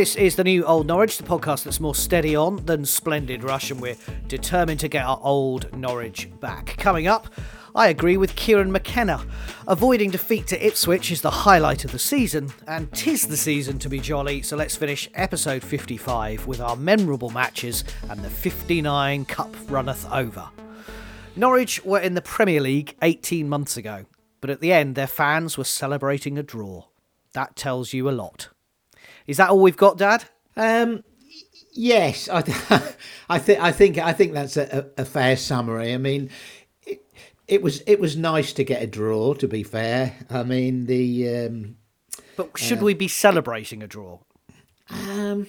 This is the new Old Norwich, the podcast that's more steady on than Splendid Rush, and we're determined to get our old Norwich back. Coming up, I agree with Kieran McKenna. Avoiding defeat to Ipswich is the highlight of the season, and tis the season to be jolly, so let's finish episode 55 with our memorable matches and the 59 Cup runneth over. Norwich were in the Premier League 18 months ago, but at the end their fans were celebrating a draw. That tells you a lot. Is that all we've got, Dad? Um, yes, I, th- I think I think I think that's a, a, fair summary. I mean, it, it, was it was nice to get a draw. To be fair, I mean the. Um, but should uh, we be celebrating a draw? Um,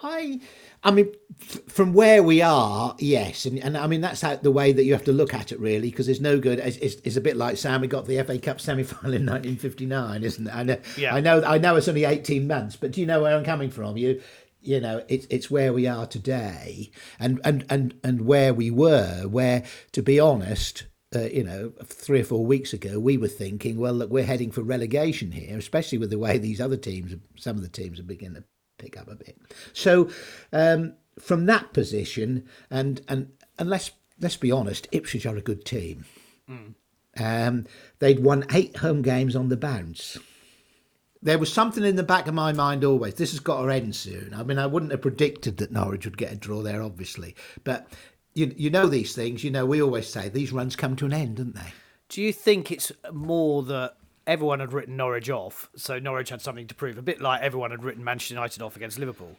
I I mean, f- from where we are, yes, and, and I mean that's how, the way that you have to look at it, really, because there's no good. It's, it's, it's, a bit like Sam. We got the FA Cup semi-final in 1959, isn't it? I know, yeah. I know, I know. It's only 18 months, but do you know where I'm coming from? You, you know, it's it's where we are today, and and and and where we were. Where, to be honest, uh, you know, three or four weeks ago, we were thinking, well, look, we're heading for relegation here, especially with the way these other teams, some of the teams, are beginning to pick up a bit. So um, from that position, and and and let's let's be honest, Ipswich are a good team. Mm. Um, they'd won eight home games on the bounce. There was something in the back of my mind always. This has got to end soon. I mean, I wouldn't have predicted that Norwich would get a draw there, obviously, but you you know these things. You know, we always say these runs come to an end, don't they? Do you think it's more that everyone had written Norwich off, so Norwich had something to prove. A bit like everyone had written Manchester United off against Liverpool.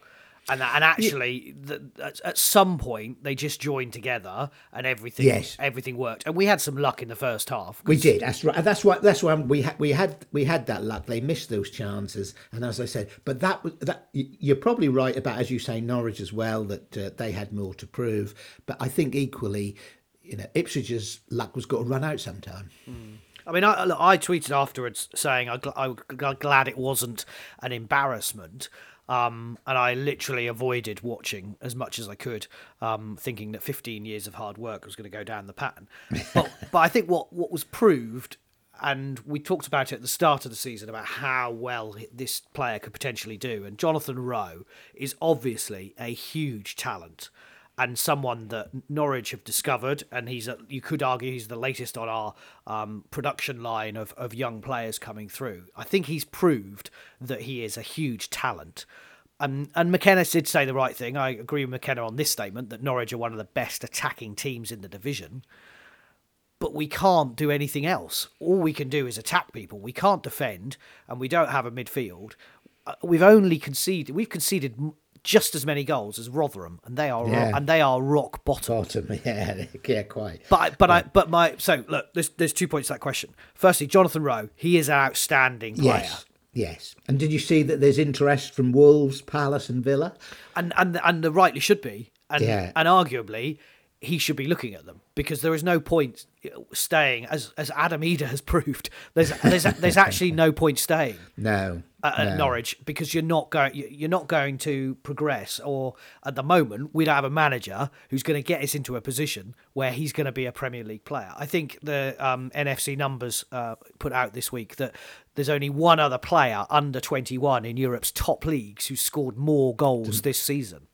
And, and actually, yeah. the, at some point, they just joined together, and everything yes. everything worked. And we had some luck in the first half. We did. That's right. That's why. That's why we had we had we had that luck. They missed those chances, and as I said, but that was that. You're probably right about as you say Norwich as well that uh, they had more to prove. But I think equally, you know, Ipswich's luck was going to run out sometime. Mm. I mean, I, I tweeted afterwards saying I, I, am glad it wasn't an embarrassment. Um, and I literally avoided watching as much as I could, um, thinking that 15 years of hard work was going to go down the pattern. But, but I think what, what was proved, and we talked about it at the start of the season about how well this player could potentially do. And Jonathan Rowe is obviously a huge talent and someone that Norwich have discovered, and he's a, you could argue he's the latest on our um, production line of, of young players coming through. I think he's proved that he is a huge talent. Um, and McKenna did say the right thing. I agree with McKenna on this statement that Norwich are one of the best attacking teams in the division. But we can't do anything else. All we can do is attack people. We can't defend, and we don't have a midfield. Uh, we've only conceded. We've conceded just as many goals as Rotherham, and they are yeah. and they are rock bottom. Bottom, yeah, yeah, quite. But but yeah. I but my so look, there's there's two points to that question. Firstly, Jonathan Rowe, he is an outstanding player. Yes. Yes, and did you see that there's interest from Wolves, Palace, and Villa? And and and there rightly should be, and yeah. and arguably he should be looking at them because there is no point staying as as Adam Idah has proved. There's there's there's actually no point staying. No. At, no. Norwich because you're not going you're not going to progress or at the moment we don't have a manager who's going to get us into a position where he's going to be a Premier League player. I think the um, NFC numbers uh, put out this week that there's only one other player under 21 in Europe's top leagues who scored more goals this season.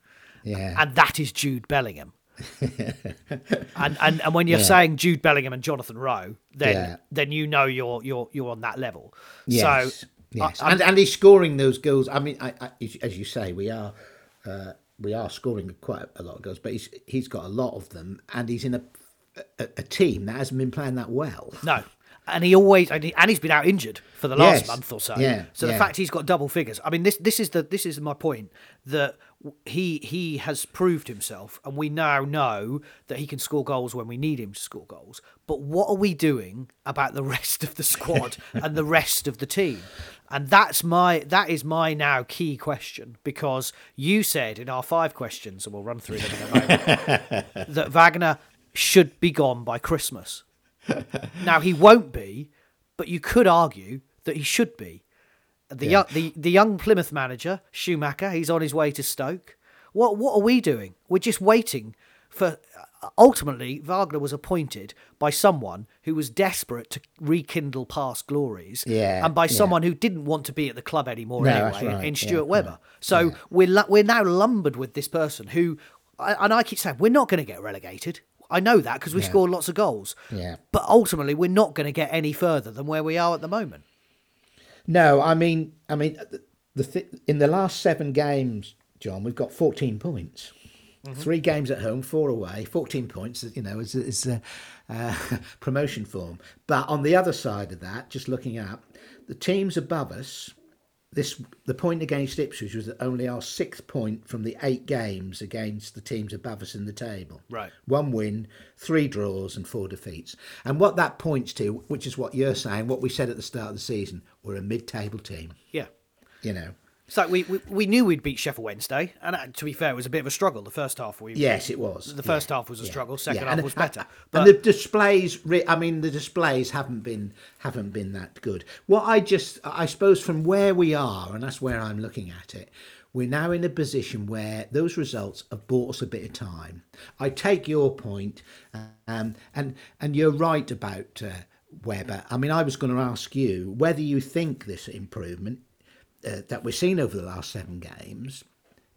Yeah. And that is Jude Bellingham. and, and and when you're Yeah. saying Jude Bellingham and Jonathan Rowe, then Yeah. then you know you're you're you're on that level. Yes, So yes, I- and and he's scoring those goals. I mean, I, I, as you say, we are uh, we are scoring quite a lot of goals, but he's he's got a lot of them, and he's in a a, a team that hasn't been playing that well. No. And he always and, he, and he's been out injured for the last Yes. month or so. Yeah, So the fact he's got double figures. I mean, this this is the this is my point that he he has proved himself, and we now know that he can score goals when we need him to score goals. But what are we doing about the rest of the squad and the rest of the team? And that's my that is my now key question because you said in our five questions, and we'll run through them in a moment, that Wagner should be gone by Christmas. Now he won't be, but you could argue that he should be. The young, the the young Plymouth manager Schumacher, he's on his way to Stoke. What what are we doing? We're just waiting for. Uh, ultimately, Wagner was appointed by someone who was desperate to rekindle past glories, Yeah, and by yeah. someone who didn't want to be at the club anymore No, anyway, right, in yeah, Stuart Webber. So we're we're now lumbered with this person who, and I keep saying we're not going to get relegated. I know that because we Yeah. scored lots of goals. Yeah. But ultimately, we're not going to get any further than where we are at the moment. No, I mean, I mean, uh, the, the th- in the last seven games, John, we've got fourteen points. Mm-hmm. Three games at home, four away, fourteen points. You know, is is a uh, uh promotion form. But on the other side of that, just looking at the teams above us, this the point against Ipswich was that only our sixth point from the eight games against the teams above us in the table. Right. One win, three draws, and four defeats. And what that points to, which is what you're saying, what we said at the start of the season, we're a mid-table team. Yeah. You know. So we, we, we knew we'd beat Sheffield Wednesday, and uh, to be fair, it was a bit of a struggle. The first half, we Yes, it was. The first Yeah, half was a yeah, struggle. Second yeah. half And- was better. and- But and the displays, I mean, the displays haven't been haven't been that good. What I just, I suppose, from where we are, and that's where I'm looking at it. We're now in a position where those results have bought us a bit of time. I take your point, um, and and you're right about uh, Webber. I mean, I was going to ask you whether you think this improvement uh, that we've seen over the last seven games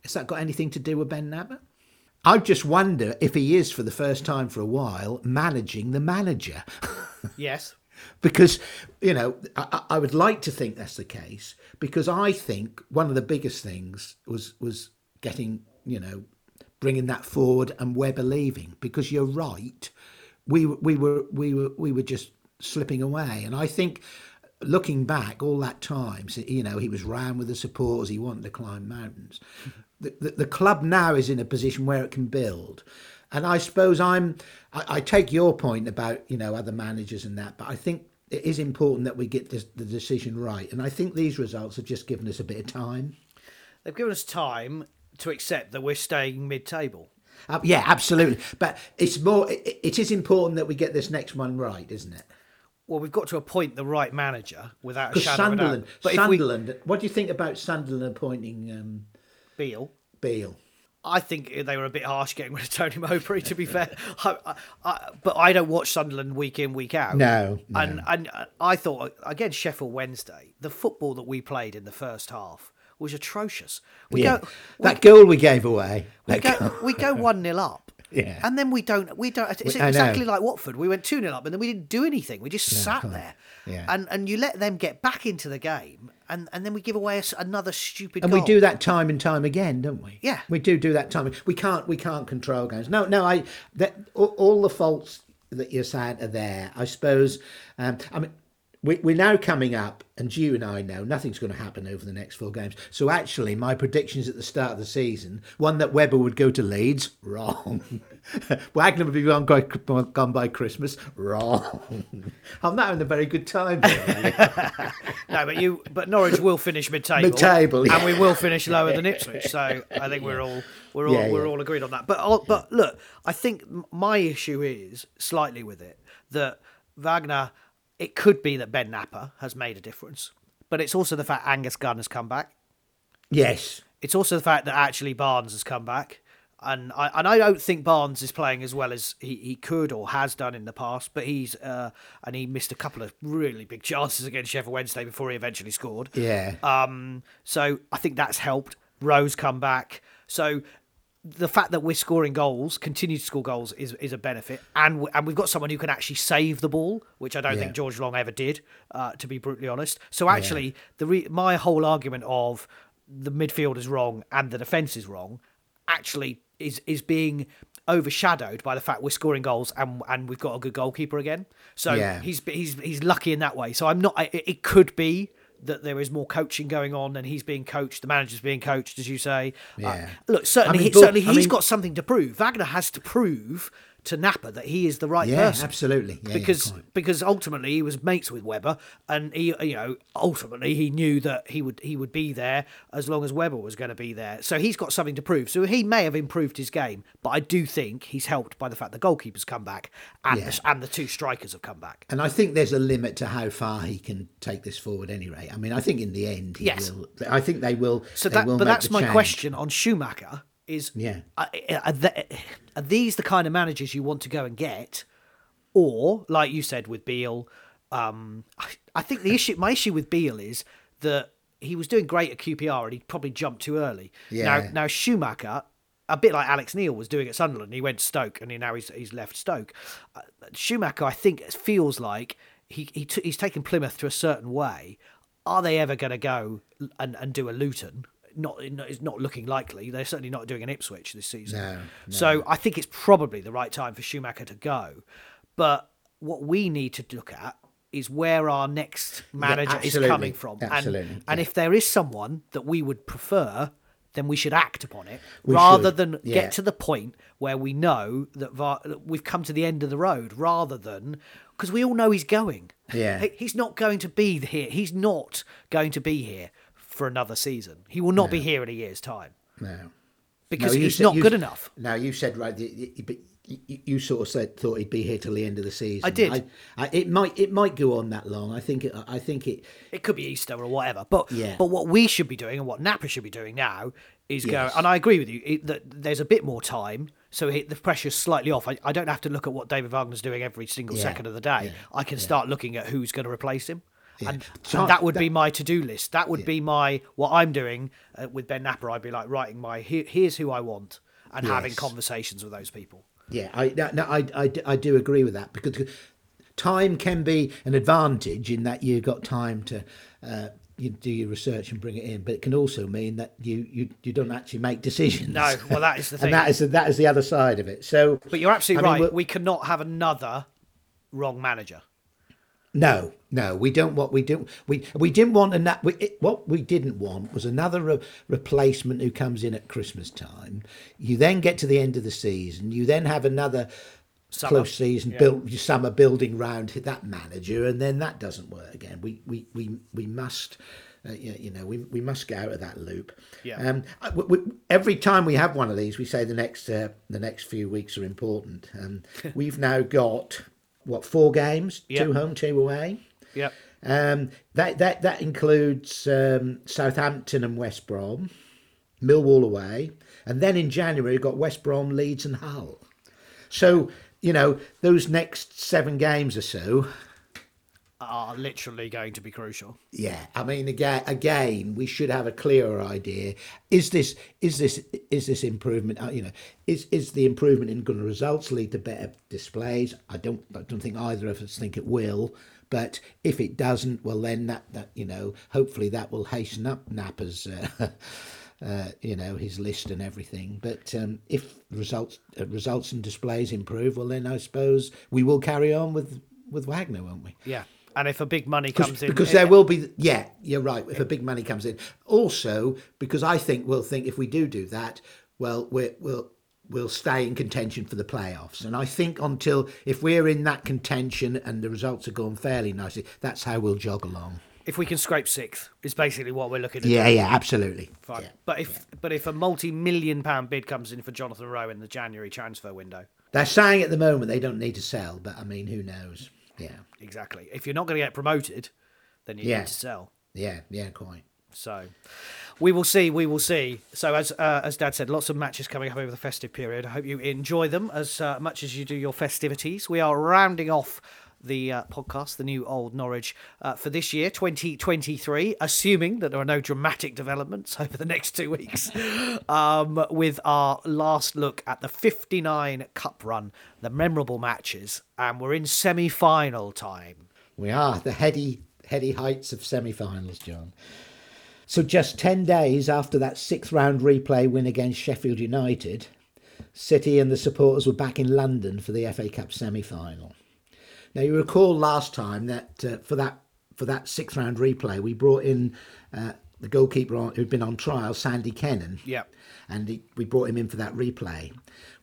has that got anything to do with Ben Knapper? I just wonder if he is, for the first time for a while, managing the manager. yes, because, you know, I, I would like to think that's the case because I think one of the biggest things was was getting, you know, bringing that forward and Webber leaving because you're right. We, we were we were we were just slipping away and I think looking back all that time you know he was round with the supporters he wanted to climb mountains the, the, the club now is in a position where it can build and I suppose I'm I, I take your point about you know other managers and that but I think it is important that we get this, the decision right and I think these results have just given us a bit of time they've given us time to accept that we're staying mid-table. Uh, yeah, absolutely. But it's more. It, it is important that we get this next one right, isn't it? Well, we've got to appoint the right manager without a shadow Sunderland, of a doubt. But if we What do you think about Sunderland appointing um, Beale, Beale? I think they were a bit harsh getting rid of Tony Mowbray. To be fair, I, I, I, but I don't watch Sunderland week in week out. No, no. and and I thought against Sheffield Wednesday, the football that we played in the first half was atrocious. We yeah, go, that goal we gave away. we go, we go one 0 up. Yeah. and then we don't. We don't. It's know. exactly like Watford. We went two 0 up, and then we didn't do anything. We just sat there. Yeah. And and you let them get back into the game, and and then we give away a another stupid. and goal. we do that time and time again, don't we? Yeah. we do do that time. We can't we can't control games. No, no. I that all, all the faults that you're saying are there. I suppose. Um, I mean. We, we're now coming up, and you and I know nothing's going to happen over the next four games. So actually, my predictions at the start of the season, one that Webber would go to Leeds, wrong. Wagner would be gone, by- gone by Christmas, wrong. I'm not having a very good time. No, but you, but Norwich will finish mid-table, Mid-table, yeah. and we will finish lower than Ipswich. So I think we're all we're all Yeah, we're all agreed on that. But I'll- but look, I think my issue is slightly with it that Wagner. It could be that Ben Knapper has made a difference, but it's also the fact Angus Gunn has come back. yes, It's also the fact that actually Barnes has come back. And I and I don't think Barnes is playing as well as he, he could or has done in the past, but he's uh, and he missed a couple of really big chances against Sheffield Wednesday before he eventually scored. yeah. Um, so I think that's helped. Rowe's come back. So the fact that we're scoring goals, continue to score goals, is is a benefit, and w- and we've got someone who can actually save the ball, which I don't Yeah. think George Long ever did, uh, to be brutally honest. So actually, the re- my whole argument of the midfield is wrong and the defense is wrong, actually is is being overshadowed by the fact we're scoring goals and and we've got a good goalkeeper again. So Yeah. he's he's he's lucky in that way. So I'm not. It, it could be that there is more coaching going on and he's being coached. The manager's being coached, as you say. Uh, look, certainly, I mean, he, but- certainly I he's mean- got something to prove. Wagner has to prove to Knapper that he is the right Yeah, person. absolutely. Yeah, yeah, because quite. because ultimately he was mates with Webber, and he you know ultimately he knew that he would he would be there as long as Webber was going to be there. So he's got something to prove. So he may have improved his game, but I do think he's helped by the fact the goalkeepers come back and Yeah. the, and the two strikers have come back. And I think there's a limit to how far he can take this forward. Anyway, I mean, I think in the end, he Yes. will. I think they will. So that, but that's my change. question on Schumacher: is Yeah. are, are, the- are these the kind of managers you want to go and get, or like you said with Beale? Um, I, I think the issue, my issue with Beale is that he was doing great at QPR and he probably jumped too early. Yeah. Now, now Schumacher. A bit like Alex Neil was doing at Sunderland. He went Stoke, and he, now he's he's left Stoke. Uh, Schumacher, I think, feels like he he t- he's taken Plymouth to a certain way. Are they ever going to go and, and do a Luton? Not, it's not looking likely. They're certainly not doing an Ipswich this season. No, So I think it's probably the right time for Schumacher to go. But what we need to look at is where our next manager is coming from. And, Absolutely, and yeah. if there is someone that we would prefer, then we should act upon it We rather should, than yeah. get to the point where we know that, that we've come to the end of the road rather than because we all know he's going. Yeah. He's not going to be here. He's not going to be here for another season. He will not be here in a year's time No. because No, he's said- not you- good enough. Now you said right. But you, you sort of said thought he'd be here till the end of the season. I did. I, I, it might it might go on that long. I think it, I think it. It could be Easter or whatever. But Yeah. but what we should be doing and what Knapper should be doing now is go. Yes. And I agree with you it, that there's a bit more time, so the pressure's slightly off. I, I don't have to look at what David Wagner's doing every single Yeah. second of the day. I can start looking at who's going to replace him. And, So and that would be my to-do list. That would be my what I'm doing uh, with Ben Knapper. I'd be like writing my here, here's who I want and having conversations with those people. Yeah, I no, no, I, I, I do agree with that because time can be an advantage in that you've got time to uh, you do your research and bring it in, but it can also mean that you you, you don't actually make decisions. No, well, that is the thing. and that is the, that is the other side of it. So, But you're absolutely I right. we're- We cannot have another wrong manager. No, no, we don't want we don't we we didn't want a we, it, what we didn't want was another re- replacement who comes in at Christmas time. You then get to the end of the season. You then have another Summer. close season built summer building round that manager, and then that doesn't work again. We we we we must. Uh, you you know, we, we must get out of that loop. Yeah. Um, we- we- every time we have one of these, we say the next uh, the next few weeks are important. Um, we've now got what four games, Yeah. two home, two away. Yep. Um, that that that includes um, Southampton and West Brom, Millwall away, and then in January we've got West Brom, Leeds, and Hull. So you know those next seven games or so. Are literally going to be crucial. Yeah, I mean again, again, we should have a clearer idea. Is this is this is this improvement? uh, You know, is is the improvement in good results lead to better displays? I don't I don't think either of us think it will. But if it doesn't, well then that that you know, hopefully that will hasten up Knapper's. Uh, Uh, you know his list and everything, but um, if results uh, results and displays improve, well then I suppose we will carry on with with Wagner, won't we? Yeah. And if a big money comes in, because eh, there eh, will be yeah you're right if a big money comes in also because i think we'll think if we do do that well we're, we'll we'll stay in contention for the playoffs and i think until if we're in that contention and the results are going fairly nicely that's how we'll jog along if we can scrape sixth, is basically what we're looking at. yeah yeah absolutely Fine. Yeah. But if but if a multi-million pound bid comes in for Jonathan Rowe in the January transfer window, they're saying at the moment they don't need to sell but i mean who knows yeah exactly. If you're not going to get promoted, then you Yeah. need to sell. yeah yeah quite So we will see. We will see. So as uh, as Dad said, lots of matches coming up over the festive period. I hope you enjoy them as uh, much as you do your festivities. We are rounding off the uh, podcast, the new old Norwich, uh, for this year, 2023, assuming that there are no dramatic developments over the next two weeks, um, with our last look at the 59 Cup run, the memorable matches, and we're in semi final time. We are the heady, heady heights of semi finals, John. So, just 10 days after that sixth round replay win against Sheffield United, City and the supporters were back in London for the FA Cup semi final. Now, you recall last time that uh, for that for that sixth round replay, we brought in uh, the goalkeeper who'd been on trial, Sandy Kennon. Yeah. And he, we brought him in for that replay.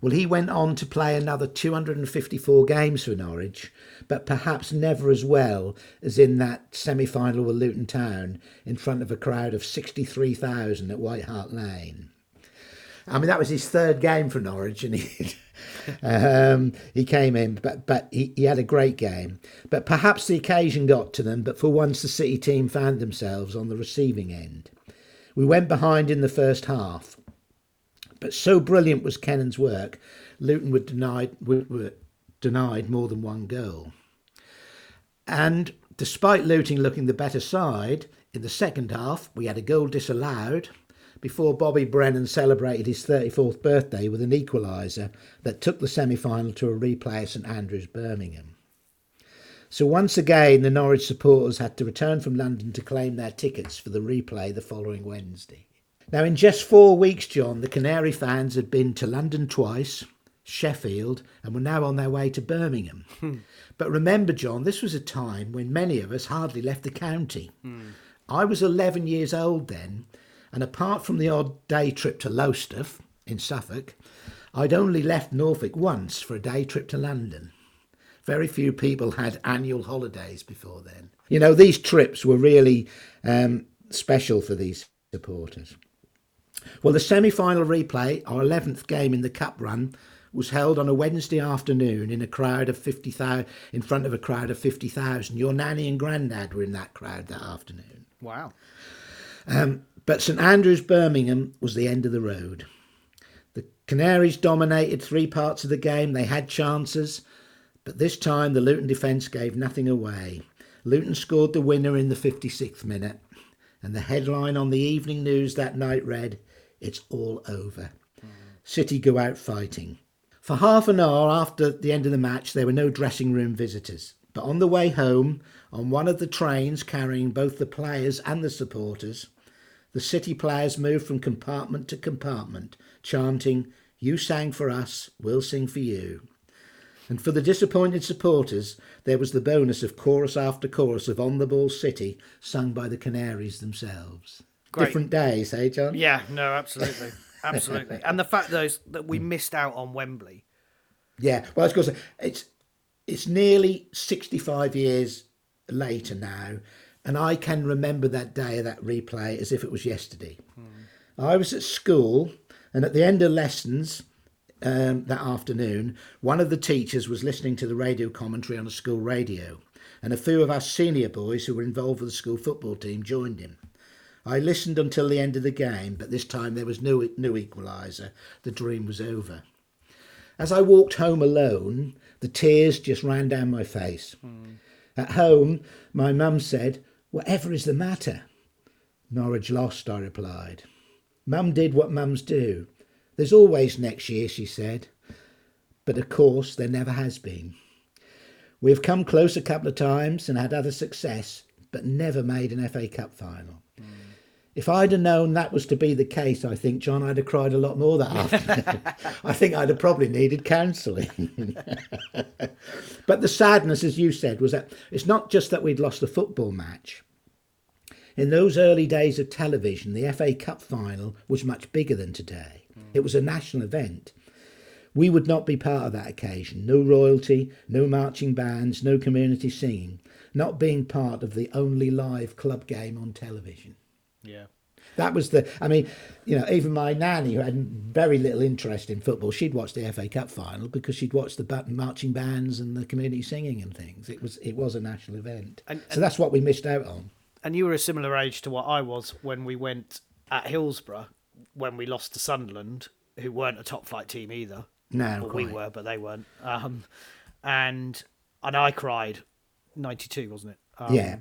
Well, he went on to play another 254 games for Norwich, but perhaps never as well as in that semi final with Luton Town in front of a crowd of 63,000 at White Hart Lane. I mean, that was his third game for Norwich, and he um, he came in, but but he, he had a great game. But perhaps the occasion got to them. But for once, the City team found themselves on the receiving end. We went behind in the first half, but so brilliant was Kennon's work, Luton were denied were, were denied more than one goal. And despite Luton looking the better side, in the second half we had a goal disallowed before Bobby Brennan celebrated his 34th birthday with an equaliser that took the semi final to a replay at St Andrews, Birmingham. So once again, the Norwich supporters had to return from London to claim their tickets for the replay the following Wednesday. Now, in just four weeks, John, the Canary fans had been to London twice, Sheffield, and were now on their way to Birmingham. Hmm. But remember, John, this was a time when many of us hardly left the county. Hmm. I was 11 years old then, and apart from the odd day trip to Lowestoft in Suffolk, I'd only left Norfolk once for a day trip to London. Very few people had annual holidays before then. You know, these trips were really um, special for these supporters. Well, the semi final replay, our 11th game in the Cup run, was held on a Wednesday afternoon in a crowd of 50,000, in front of a crowd of 50,000. Your nanny and granddad were in that crowd that afternoon. Wow. Um, but St Andrews, Birmingham was the end of the road. The Canaries dominated three parts of the game. They had chances, but this time the Luton defence gave nothing away. Luton scored the winner in the 56th minute, and the headline on the evening news that night read, It's all over. City go out fighting. For half an hour after the end of the match, there were no dressing room visitors. But on the way home, on one of the trains carrying both the players and the supporters, the City players moved from compartment to compartment, chanting, You sang for us, we'll sing for you. And for the disappointed supporters, there was the bonus of chorus after chorus of On the Ball City, sung by the Canaries themselves. Great. Different days, eh, John? Yeah, no, absolutely. Absolutely. and the fact those that we missed out on Wembley. Yeah, well, of course, it's it's nearly sixty-five years later now, and I can remember that day of that replay as if it was yesterday. I was at school, and at the end of lessons um, that afternoon, one of the teachers was listening to the radio commentary on a school radio, and a few of our senior boys who were involved with the school football team joined him. I listened until the end of the game, but this time there was no no equaliser. The dream was over. As I walked home alone, the tears just ran down my face. At home, my mum said, Whatever is the matter? Norwich lost, I replied. Mum did what mums do. There's always next year, she said. But of course, there never has been. We have come close a couple of times and had other success, but never made an FA Cup final. Hmm. If I'd have known that was to be the case, I think, John, I'd have cried a lot more that afternoon. I think I'd have probably needed counselling. but the sadness, as you said, was that it's not just that we'd lost a football match. In those early days of television, the FA Cup final was much bigger than today. It was a national event. We would not be part of that occasion. No royalty, no marching bands, no community singing. Not being part of the only live club game on television. Yeah. That was the. I mean, you know, even my nanny, who had very little interest in football, she'd watch the FA Cup final because she'd watch the marching bands and the community singing and things. It was it was a national event, And- so that's what we missed out on. And you were a similar age to what I was when we went at Hillsborough when we lost to Sunderland, who weren't a top flight team either. No, Well, we were, but they weren't. Um, and and I cried. Ninety two, wasn't it? Um, Yeah.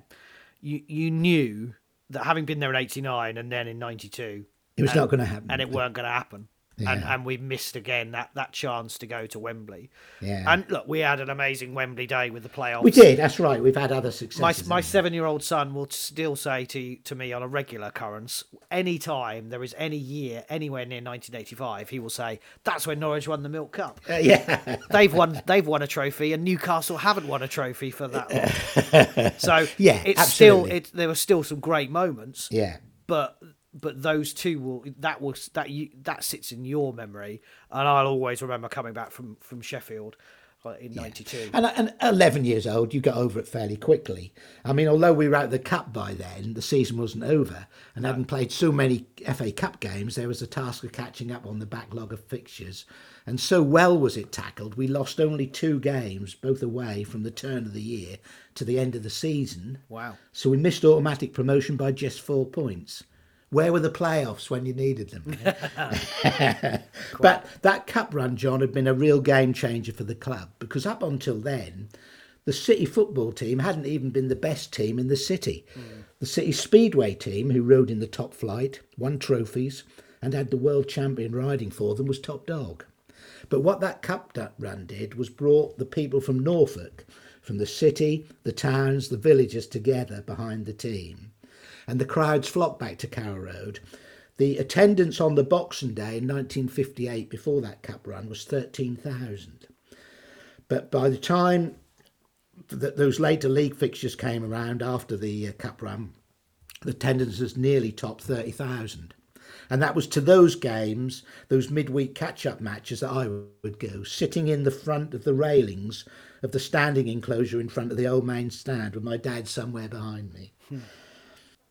You you knew that having been there in eighty nine and then in ninety two, It was not going to happen. and it weren't going to happen. And Yeah. and we missed again that, that chance to go to Wembley. Yeah. And look, we had an amazing Wembley day with the playoffs. we did. That's right. We've had other successes. my haven't seven year old son will still say to to me on a regular occurrence, any time there is any year anywhere near 1985, he will say that's when Norwich won the Milk Cup. Uh, yeah. They've won they've won a trophy, and Newcastle haven't won a trophy for that long. So Yeah, it's still it. There were still some great moments, yeah. but but those two will that was that you that sits in your memory, and I'll always remember coming back from from Sheffield in '92. And, and 11 years old, you got over it fairly quickly. I mean, although we were out of the cup by then, the season wasn't over, and hadn't played so many FA Cup games, there was a task of catching up on the backlog of fixtures. And so well was it tackled, we lost only two games, both away, from the turn of the year to the end of the season. Wow. So we missed automatic promotion by just four points. Where were the playoffs when you needed them? but that cup run, John, had been a real game changer for the club because up until then, the City football team hadn't even been the best team in the city. Hmm. The City Speedway team, who rode in the top flight, won trophies, and had the world champion riding for them, was top dog. But what that cup run did was brought the people from Norfolk, from the city, the towns, the villages together behind the team. And the crowds flocked back to Carrow Road. The attendance on the Boxing Day in 1958, before that cup run, was 13,000. But by the time that those later league fixtures came around after the uh, cup run, the attendance was nearly top 30,000. And that was to those games, those midweek catch up matches that I would go, sitting in the front of the railings of the standing enclosure in front of the old main stand with my dad somewhere behind me.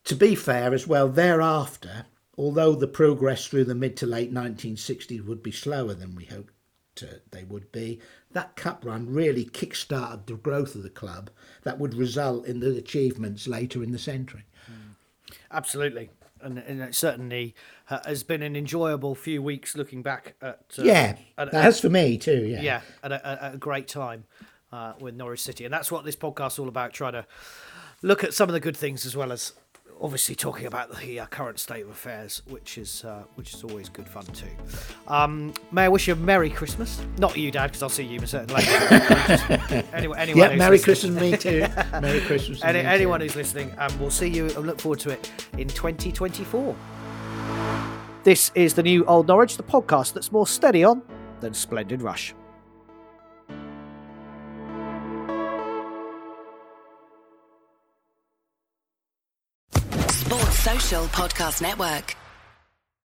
To be fair as well, thereafter, although the progress through the mid to late 1960s would be slower than we hoped they would be, that cup run really kick-started the growth of the club that would result in the achievements later in the century. Absolutely. And, and it certainly uh, has been an enjoyable few weeks looking back at. Uh, yeah, at- that's for me too. Yeah, yeah, at a, at a great time uh, with Norwich City. And that's what this podcast's all about trying to look at some of the good things as well as obviously talking about the uh, current state of affairs, which is uh, which is always good fun too. Um, may I wish you a Merry Christmas? Not you, Dad, because I'll see you in a certain later. anyway, anyone Yeah, Merry listening- Christmas, me too. Merry Christmas. to Any, me too. anyone who's listening, and we'll see you and look forward to it in 2024. This is the new Old Norwich, the podcast that's more steady on than Splendid Rush. Podcast Network.